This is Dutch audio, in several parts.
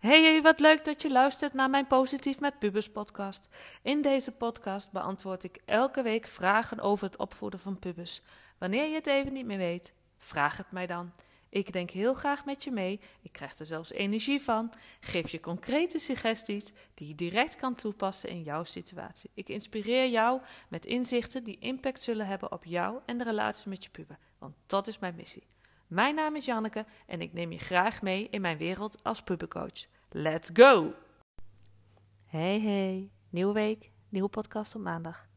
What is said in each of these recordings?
Hey, wat leuk dat je luistert naar mijn Positief met Pubers podcast. In deze podcast beantwoord ik elke week vragen over het opvoeden van pubers. Wanneer je het even niet meer weet, vraag het mij dan. Ik denk heel graag met je mee. Ik krijg er zelfs energie van. Geef je concrete suggesties die je direct kan toepassen in jouw situatie. Ik inspireer jou met inzichten die impact zullen hebben op jou en de relatie met je puber. Want dat is mijn missie. Mijn naam is Janneke en ik neem je graag mee in mijn wereld als pubercoach. Let's go! Hey hey, nieuwe week, nieuwe podcast op maandag.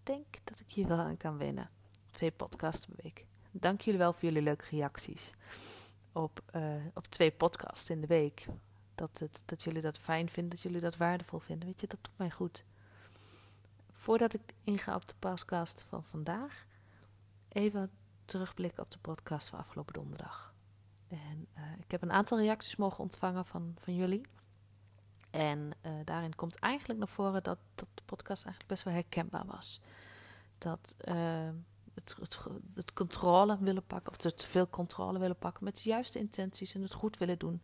Ik denk dat ik hier wel aan kan winnen. Twee podcasts per week. Dank jullie wel voor jullie leuke reacties op, uh, op twee podcasts in de week. Dat, het, dat jullie dat fijn vinden, dat jullie dat waardevol vinden. Weet je, dat doet mij goed. Voordat ik inga op de podcast van vandaag, even terugblikken op de podcast van afgelopen donderdag. En uh, ik heb een aantal reacties mogen ontvangen van, van jullie. En uh, daarin komt eigenlijk naar voren dat, dat de podcast eigenlijk best wel herkenbaar was. Dat het, het, het, controle willen pakken, of te veel controle willen pakken met de juiste intenties en het goed willen doen,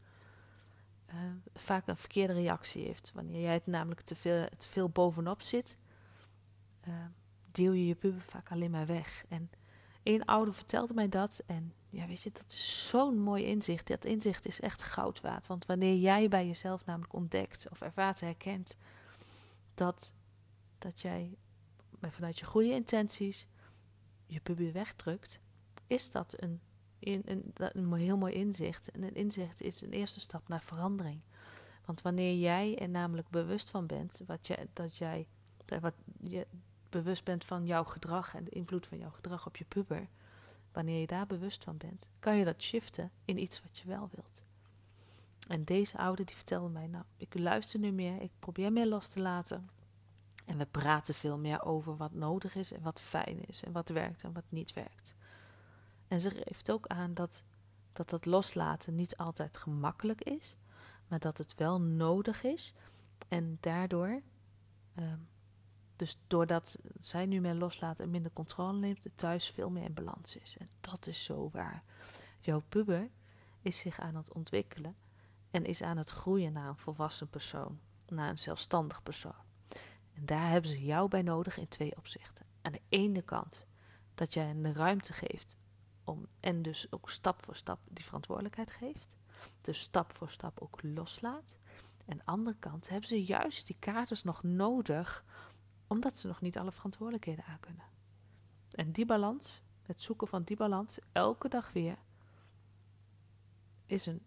vaak een verkeerde reactie heeft. Wanneer jij het namelijk te veel, te veel bovenop zit, deel je je puber vaak alleen maar weg. En een ouder vertelde mij dat en ja, weet je, dat is zo'n mooi inzicht. Dat inzicht is echt goud waard. Want wanneer jij bij jezelf namelijk ontdekt of ervaart, herkent dat, dat jij vanuit je goede intenties je puber wegdrukt, is dat een, een, een, een heel mooi inzicht. En een inzicht is een eerste stap naar verandering. Want wanneer jij er namelijk bewust van bent, wat je, dat jij wat je bewust bent van jouw gedrag en de invloed van jouw gedrag op je puber, wanneer je daar bewust van bent, kan je dat shiften in iets wat je wel wilt. En deze oude die vertelde mij, nou, ik luister nu meer, ik probeer meer los te laten. En we praten veel meer over wat nodig is en wat fijn is en wat werkt en wat niet werkt. En ze geeft ook aan dat dat, dat loslaten niet altijd gemakkelijk is, maar dat het wel nodig is. En daardoor um, dus doordat zij nu meer loslaat en minder controle neemt, het thuis veel meer in balans is. En dat is zo waar. Jouw puber is zich aan het ontwikkelen en is aan het groeien naar een volwassen persoon, naar een zelfstandig persoon. En daar hebben ze jou bij nodig in twee opzichten. Aan de ene kant dat jij de ruimte geeft om, en dus ook stap voor stap die verantwoordelijkheid geeft. Dus stap voor stap ook loslaat. En aan de andere kant hebben ze juist die kaders nog nodig omdat ze nog niet alle verantwoordelijkheden aankunnen. En die balans, het zoeken van die balans, elke dag weer, is een,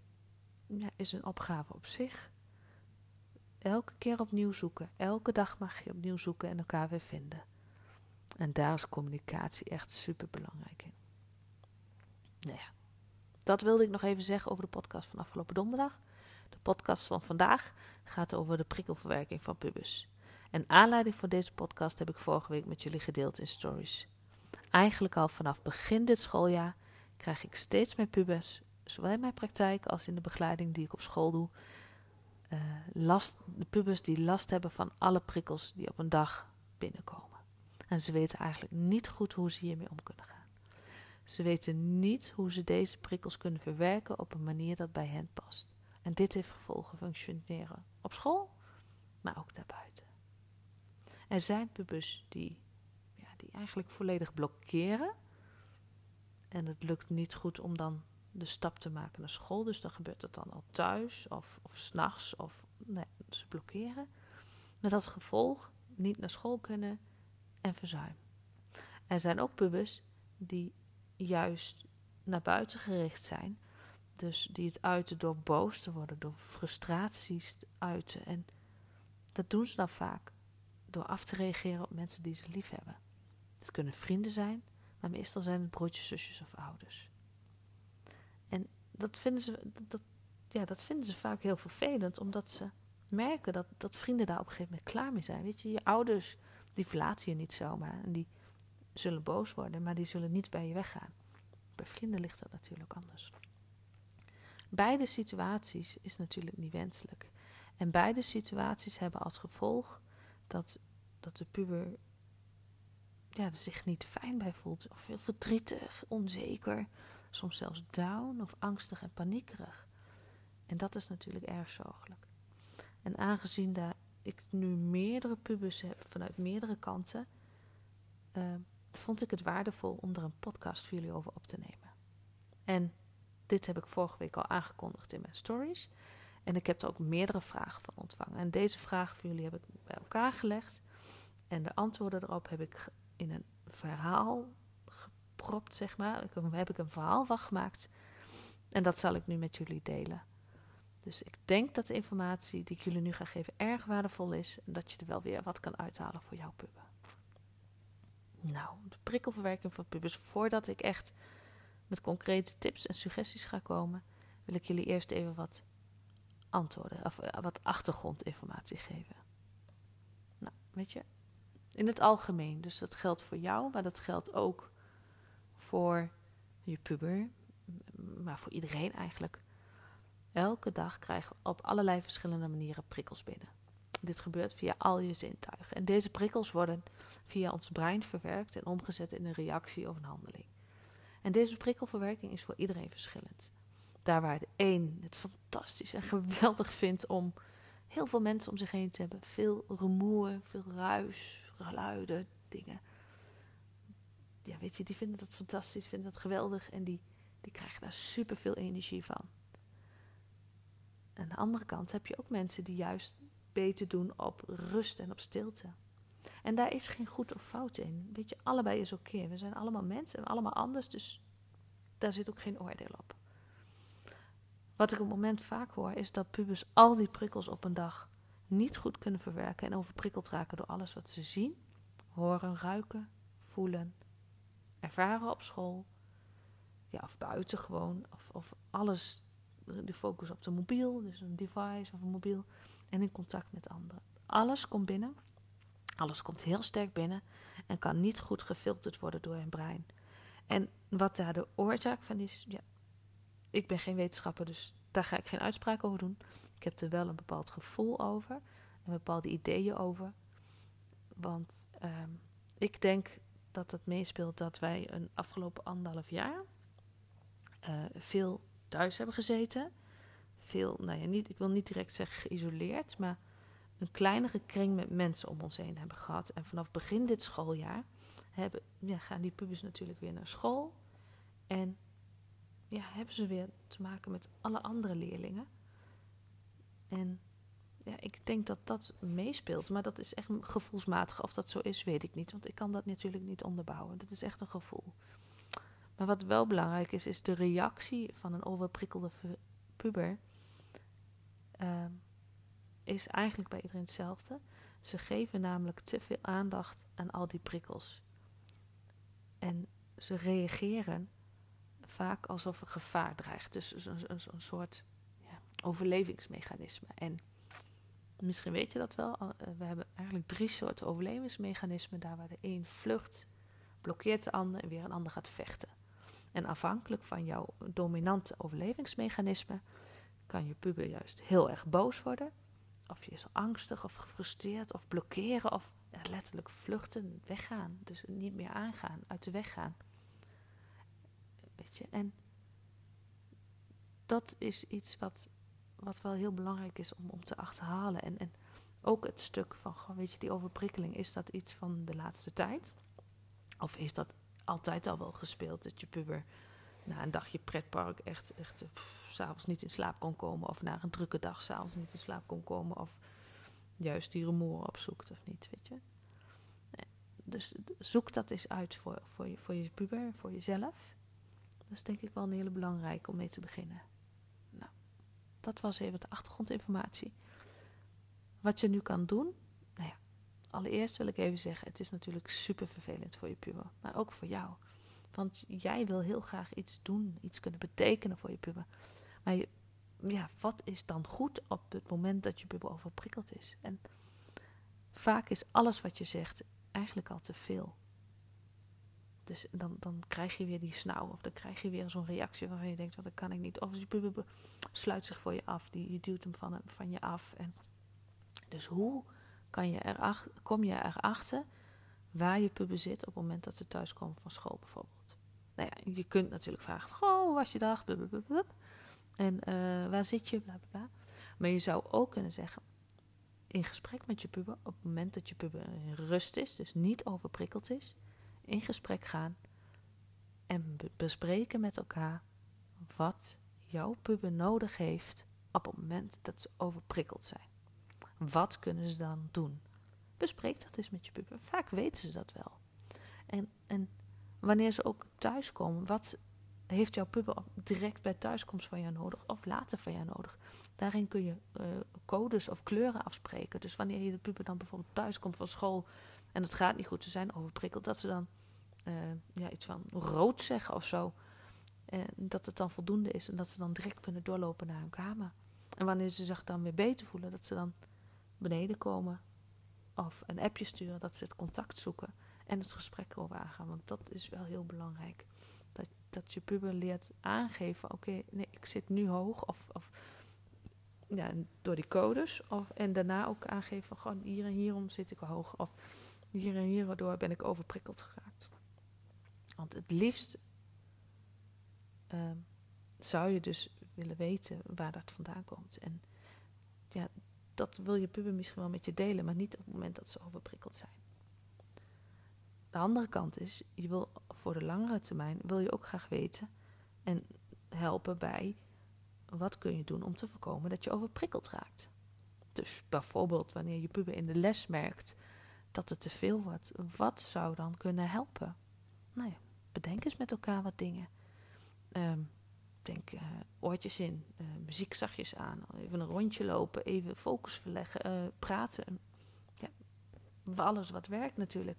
ja, is een opgave op zich. Elke keer opnieuw zoeken. Elke dag mag je opnieuw zoeken en elkaar weer vinden. En daar is communicatie echt super belangrijk in. Nou ja, dat wilde ik nog even zeggen over de podcast van afgelopen donderdag. De podcast van vandaag gaat over de prikkelverwerking van pubers. En aanleiding voor deze podcast heb ik vorige week met jullie gedeeld in stories. Eigenlijk al vanaf begin dit schooljaar krijg ik steeds meer pubers, zowel in mijn praktijk als in de begeleiding die ik op school doe. Uh, last, de pubers die last hebben van alle prikkels die op een dag binnenkomen. En ze weten eigenlijk niet goed hoe ze hiermee om kunnen gaan. Ze weten niet hoe ze deze prikkels kunnen verwerken op een manier dat bij hen past. En dit heeft gevolgen functioneren op school, maar ook daarbuiten. Er zijn pubers die, ja, die eigenlijk volledig blokkeren. En het lukt niet goed om dan de stap te maken naar school. Dus dan gebeurt het dan al thuis of, of s'nachts. Of nee, ze blokkeren. Met als gevolg niet naar school kunnen en verzuim. Er zijn ook pubers die juist naar buiten gericht zijn. Dus die het uiten door boos te worden, door frustraties te uiten. En dat doen ze dan vaak door af te reageren op mensen die ze lief hebben. Het kunnen vrienden zijn, maar meestal zijn het broertjes, zusjes of ouders. En dat vinden ze, dat, ja, dat vinden ze vaak heel vervelend, omdat ze merken dat, dat vrienden daar op een gegeven moment klaar mee zijn. Weet je, je ouders, die verlaten je niet zomaar. En die zullen boos worden, maar die zullen niet bij je weggaan. Bij vrienden ligt dat natuurlijk anders. Beide situaties is natuurlijk niet wenselijk. En beide situaties hebben als gevolg dat, dat de puber ja, zich niet fijn bij voelt. Of heel verdrietig, onzeker, soms zelfs down of angstig en paniekerig. En dat is natuurlijk erg zorgelijk. En aangezien dat ik nu meerdere pubers heb vanuit meerdere kanten, uh, vond ik het waardevol om er een podcast voor jullie over op te nemen. En dit heb ik vorige week al aangekondigd in mijn stories. En ik heb er ook meerdere vragen van ontvangen. En deze vragen voor jullie heb ik bij elkaar gelegd. En de antwoorden erop heb ik in een verhaal zeg maar. Daar heb ik een verhaal van gemaakt. En dat zal ik nu met jullie delen. Dus ik denk dat de informatie die ik jullie nu ga geven erg waardevol is. En dat je er wel weer wat kan uithalen voor jouw puber. Nou, de prikkelverwerking van pubers. Voordat ik echt met concrete tips en suggesties ga komen, wil ik jullie eerst even wat antwoorden of eh, wat achtergrondinformatie geven. Nou, weet je, in het algemeen, dus dat geldt voor jou, maar dat geldt ook voor je puber, maar voor iedereen eigenlijk. Elke dag krijgen we op allerlei verschillende manieren prikkels binnen. Dit gebeurt via al je zintuigen. En deze prikkels worden via ons brein verwerkt en omgezet in een reactie of een handeling. En deze prikkelverwerking is voor iedereen verschillend. Daar waar de een het fantastisch en geweldig vindt om heel veel mensen om zich heen te hebben. Veel rumoer, veel ruis, geluiden, dingen. Weet je, die vinden dat fantastisch, vinden dat geweldig en die, die krijgen daar superveel energie van. Aan de andere kant heb je ook mensen die juist beter doen op rust en op stilte. En daar is geen goed of fout in. Weet je, allebei is oké. We zijn allemaal mensen en allemaal anders, dus daar zit ook geen oordeel op. Wat ik op het moment vaak hoor, is dat pubers al die prikkels op een dag niet goed kunnen verwerken en overprikkeld raken door alles wat ze zien, horen, ruiken, voelen, ervaren op school, ja, of buiten gewoon, of, of alles, de focus op de mobiel, dus een device of een mobiel, en in contact met anderen. Alles komt binnen, alles komt heel sterk binnen en kan niet goed gefilterd worden door hun brein. En wat daar de oorzaak van is, ja, ik ben geen wetenschapper, dus daar ga ik geen uitspraak over doen. Ik heb er wel een bepaald gevoel over, een bepaalde ideeën over. Want ehm, ik denk dat het meespeelt dat wij een afgelopen anderhalf jaar uh, veel thuis hebben gezeten. Veel, nou ja, niet, ik wil niet direct zeggen geïsoleerd, maar een kleinere kring met mensen om ons heen hebben gehad. En vanaf begin dit schooljaar hebben, gaan die pubers natuurlijk weer naar school. En ja, hebben ze weer te maken met alle andere leerlingen. En ja, ik denk dat dat meespeelt. Maar dat is echt gevoelsmatig. Of dat zo is, weet ik niet. Want ik kan dat natuurlijk niet onderbouwen. Dat is echt een gevoel. Maar wat wel belangrijk is, is de reactie van een overprikkelde puber. Uh, is eigenlijk bij iedereen hetzelfde. Ze geven namelijk te veel aandacht aan al die prikkels. En ze reageren vaak alsof er gevaar dreigt. Dus een, een, een soort ja, overlevingsmechanisme. En misschien weet je dat wel. Eh, we hebben eigenlijk drie soorten overlevingsmechanismen. Daar waar de een vlucht, blokkeert de ander en weer een ander gaat vechten. En afhankelijk van jouw dominante overlevingsmechanisme kan je puber juist heel erg boos worden. Of je is angstig of gefrustreerd of blokkeren of letterlijk vluchten, weggaan. Dus niet meer aangaan, uit de weg gaan. Weet je, en dat is iets wat, wat wel heel belangrijk is om, om te achterhalen. En, en ook het stuk van, weet je, die overprikkeling, is dat iets van de laatste tijd? Of is dat altijd al wel gespeeld, dat je puber na een dagje pretpark echt, echt s'avonds niet in slaap kon komen. Of na een drukke dag s'avonds niet in slaap kon komen. Of juist die rumoer opzoekt of niet, weet je. Dus zoek dat eens uit voor, voor, je, voor je puber, voor jezelf. Dat is denk ik wel een hele belangrijke om mee te beginnen. Dat was even de achtergrondinformatie. Wat je nu kan doen, nou ja, allereerst wil ik even zeggen, het is natuurlijk super vervelend voor je puber, maar ook voor jou. Want jij wil heel graag iets doen, iets kunnen betekenen voor je puber. Maar ja, wat is dan goed op het moment dat je puber overprikkeld is? En vaak is alles wat je zegt eigenlijk al te veel. Dus dan, dan krijg je weer die snauw. Of dan krijg je weer zo'n reactie waarvan je denkt, wat dat kan ik niet. Of puber sluit zich voor je af. Die, duwt hem van, van je af. En dus hoe kan je kom je erachter waar je puber zit op het moment dat ze thuiskomen van school bijvoorbeeld. Nou ja, je kunt natuurlijk vragen, oh, hoe was je dag? En uh, waar zit je? Bla, bla, bla. Maar je zou ook kunnen zeggen, in gesprek met je puber, op het moment dat je puber in rust is, dus niet overprikkeld is, in gesprek gaan en bespreken met elkaar wat jouw puber nodig heeft op het moment dat ze overprikkeld zijn. Wat kunnen ze dan doen? Bespreek dat eens met je puber. Vaak weten ze dat wel. En, en wanneer ze ook thuiskomen, wat heeft jouw puber direct bij thuiskomst van jou nodig of later van jou nodig? Daarin kun je uh, codes of kleuren afspreken. Dus wanneer je de puber dan bijvoorbeeld thuiskomt van school en het gaat niet goed, ze zijn overprikkeld, dat ze dan uh, ja, iets van rood zeggen of zo. En dat het dan voldoende is en dat ze dan direct kunnen doorlopen naar hun kamer. En wanneer ze zich dan weer beter voelen, dat ze dan beneden komen of een appje sturen, dat ze het contact zoeken en het gesprek erover aangaan. Want dat is wel heel belangrijk. Dat, dat je puber leert aangeven: oké, nee, ik zit nu hoog. Of, of ja, door die codes. Of, en daarna ook aangeven: gewoon hier en hierom zit ik hoog. Of hier en hierdoor ben ik overprikkeld geraakt. Want het liefst ehm, zou je dus willen weten waar dat vandaan komt. En ja, dat wil je puber misschien wel met je delen, maar niet op het moment dat ze overprikkeld zijn. De andere kant is, je wil voor de langere termijn wil je ook graag weten en helpen bij wat kun je doen om te voorkomen dat je overprikkeld raakt. Dus bijvoorbeeld wanneer je puber in de les merkt dat het te veel wordt, wat zou dan kunnen helpen? Nou ja, bedenk eens met elkaar wat dingen. Um, denk uh, oortjes in, uh, muziek zachtjes aan, even een rondje lopen, even focus verleggen, uh, praten. Ja, alles wat werkt natuurlijk.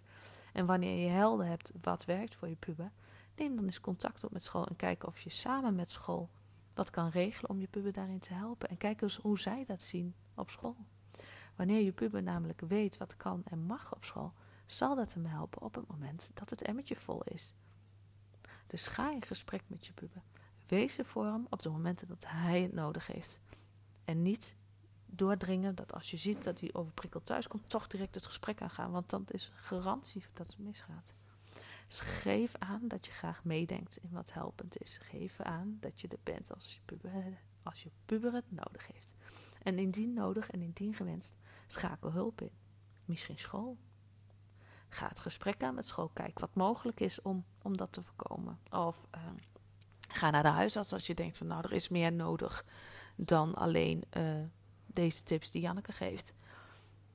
En wanneer je helden hebt wat werkt voor je puber, neem dan eens contact op met school en kijk of je samen met school wat kan regelen om je puber daarin te helpen. En kijk eens hoe zij dat zien op school. Wanneer je puber namelijk weet wat kan en mag op school, zal dat hem helpen op het moment dat het emmertje vol is. Dus ga in gesprek met je puber. Wees er voor hem op de momenten dat hij het nodig heeft. En niet doordringen dat als je ziet dat hij overprikkeld thuis komt, toch direct het gesprek aangaan. Want dat is garantie dat het misgaat. Dus geef aan dat je graag meedenkt in wat helpend is. Geef aan dat je er bent als je puber, als je puber het nodig heeft. En indien nodig en indien gewenst, schakel hulp in. Misschien school. Ga het gesprek aan met school. Kijk wat mogelijk is om, om dat te voorkomen. Of uh, Ga naar de huisarts als je denkt van nou, er is meer nodig dan alleen uh, deze tips die Janneke geeft.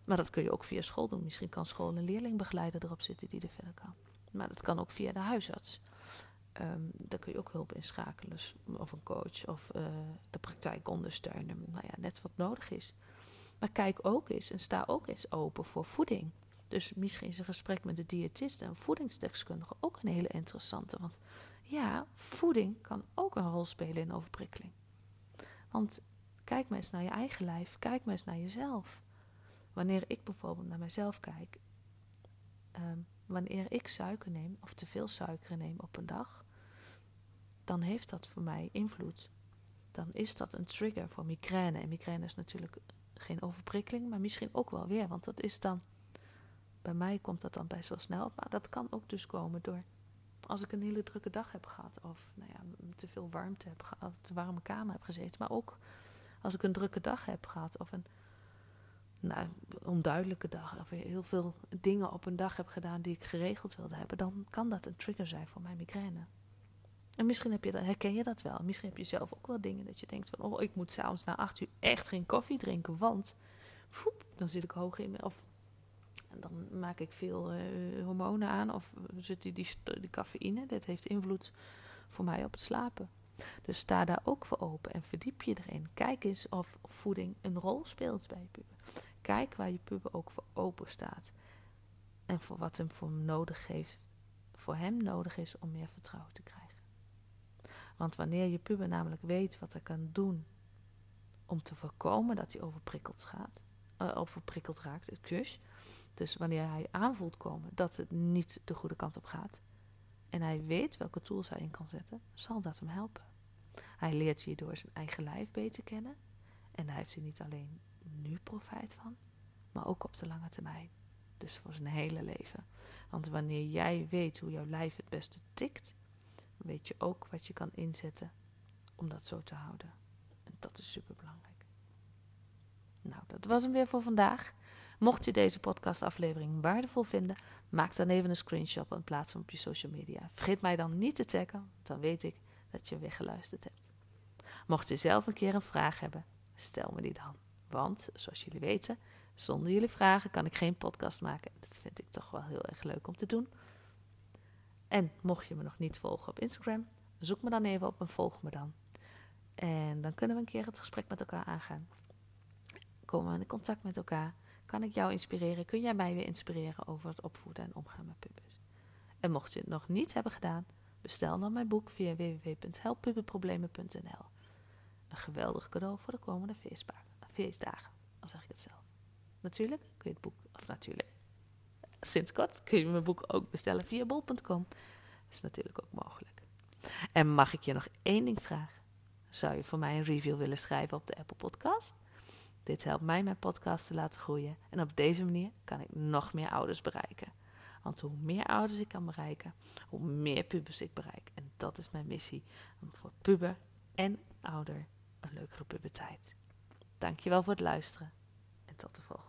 Maar dat kun je ook via school doen. Misschien kan school een leerlingbegeleider erop zitten die er verder kan. Maar dat kan ook via de huisarts. Um, daar kun je ook hulp inschakelen. Dus, of een coach of uh, de praktijk ondersteunen. Nou ja, net wat nodig is. Maar kijk ook eens en sta ook eens open voor voeding. Dus misschien is een gesprek met de diëtist en voedingsdeskundige ook een hele interessante. Want ja, voeding kan ook een rol spelen in overprikkeling. Want kijk maar eens naar je eigen lijf, kijk maar eens naar jezelf. Wanneer ik bijvoorbeeld naar mezelf kijk, um, wanneer ik suiker neem of te veel suiker neem op een dag, dan heeft dat voor mij invloed. Dan is dat een trigger voor migraine. En migraine is natuurlijk geen overprikkeling, maar misschien ook wel weer, want dat is dan, bij mij komt dat dan best wel snel, maar dat kan ook dus komen door als ik een hele drukke dag heb gehad, of nou ja, te veel warmte heb gehad, te warme kamer heb gezeten, maar ook als ik een drukke dag heb gehad, of een nou, onduidelijke dag, of heel veel dingen op een dag heb gedaan die ik geregeld wilde hebben, dan kan dat een trigger zijn voor mijn migraine. En misschien heb je dat, herken je dat wel. Misschien heb je zelf ook wel dingen dat je denkt van, oh, ik moet s'avonds na acht uur echt geen koffie drinken, want voep, dan zit ik hoog in, of en dan maak ik veel uh, hormonen aan of zit die, die, die cafeïne. Dat heeft invloed voor mij op het slapen. Dus sta daar ook voor open en verdiep je erin. Kijk eens of voeding een rol speelt bij je puber. Kijk waar je puber ook voor open staat. En voor wat hem voor nodig heeft, voor hem nodig is om meer vertrouwen te krijgen. Want wanneer je puber namelijk weet wat hij kan doen om te voorkomen dat hij overprikkeld gaat, uh, overprikkeld raakt, dus wanneer hij aanvoelt komen dat het niet de goede kant op gaat en hij weet welke tools hij in kan zetten, zal dat hem helpen. Hij leert hierdoor zijn eigen lijf beter kennen en hij heeft er niet alleen nu profijt van, maar ook op de lange termijn. Dus voor zijn hele leven. Want wanneer jij weet hoe jouw lijf het beste tikt, weet je ook wat je kan inzetten om dat zo te houden. En dat is super belangrijk. Nou, dat was hem weer voor vandaag. Mocht je deze podcastaflevering waardevol vinden, maak dan even een screenshot en plaats hem op je social media. Vergeet mij dan niet te taggen, dan weet ik dat je weer geluisterd hebt. Mocht je zelf een keer een vraag hebben, stel me die dan. Want, zoals jullie weten, zonder jullie vragen kan ik geen podcast maken. Dat vind ik toch wel heel erg leuk om te doen. En mocht je me nog niet volgen op Instagram, zoek me dan even op en volg me dan. En dan kunnen we een keer het gesprek met elkaar aangaan. Komen we in contact met elkaar. Kan ik jou inspireren? Kun jij mij weer inspireren over het opvoeden en omgaan met pubers? En mocht je het nog niet hebben gedaan, bestel dan mijn boek via www.helppuberproblemen.nl. Een geweldig cadeau voor de komende feestdagen, al zeg ik het zelf. Natuurlijk kun je het boek, of natuurlijk, sinds kort kun je mijn boek ook bestellen via bol.com. Dat is natuurlijk ook mogelijk. En mag ik je nog één ding vragen? Zou je voor mij een review willen schrijven op de Apple Podcast? Dit helpt mij mijn podcast te laten groeien. En op deze manier kan ik nog meer ouders bereiken. Want hoe meer ouders ik kan bereiken, hoe meer pubers ik bereik. En dat is mijn missie. Om voor puber en ouder een leukere puberteit. Dankjewel voor het luisteren. En tot de volgende.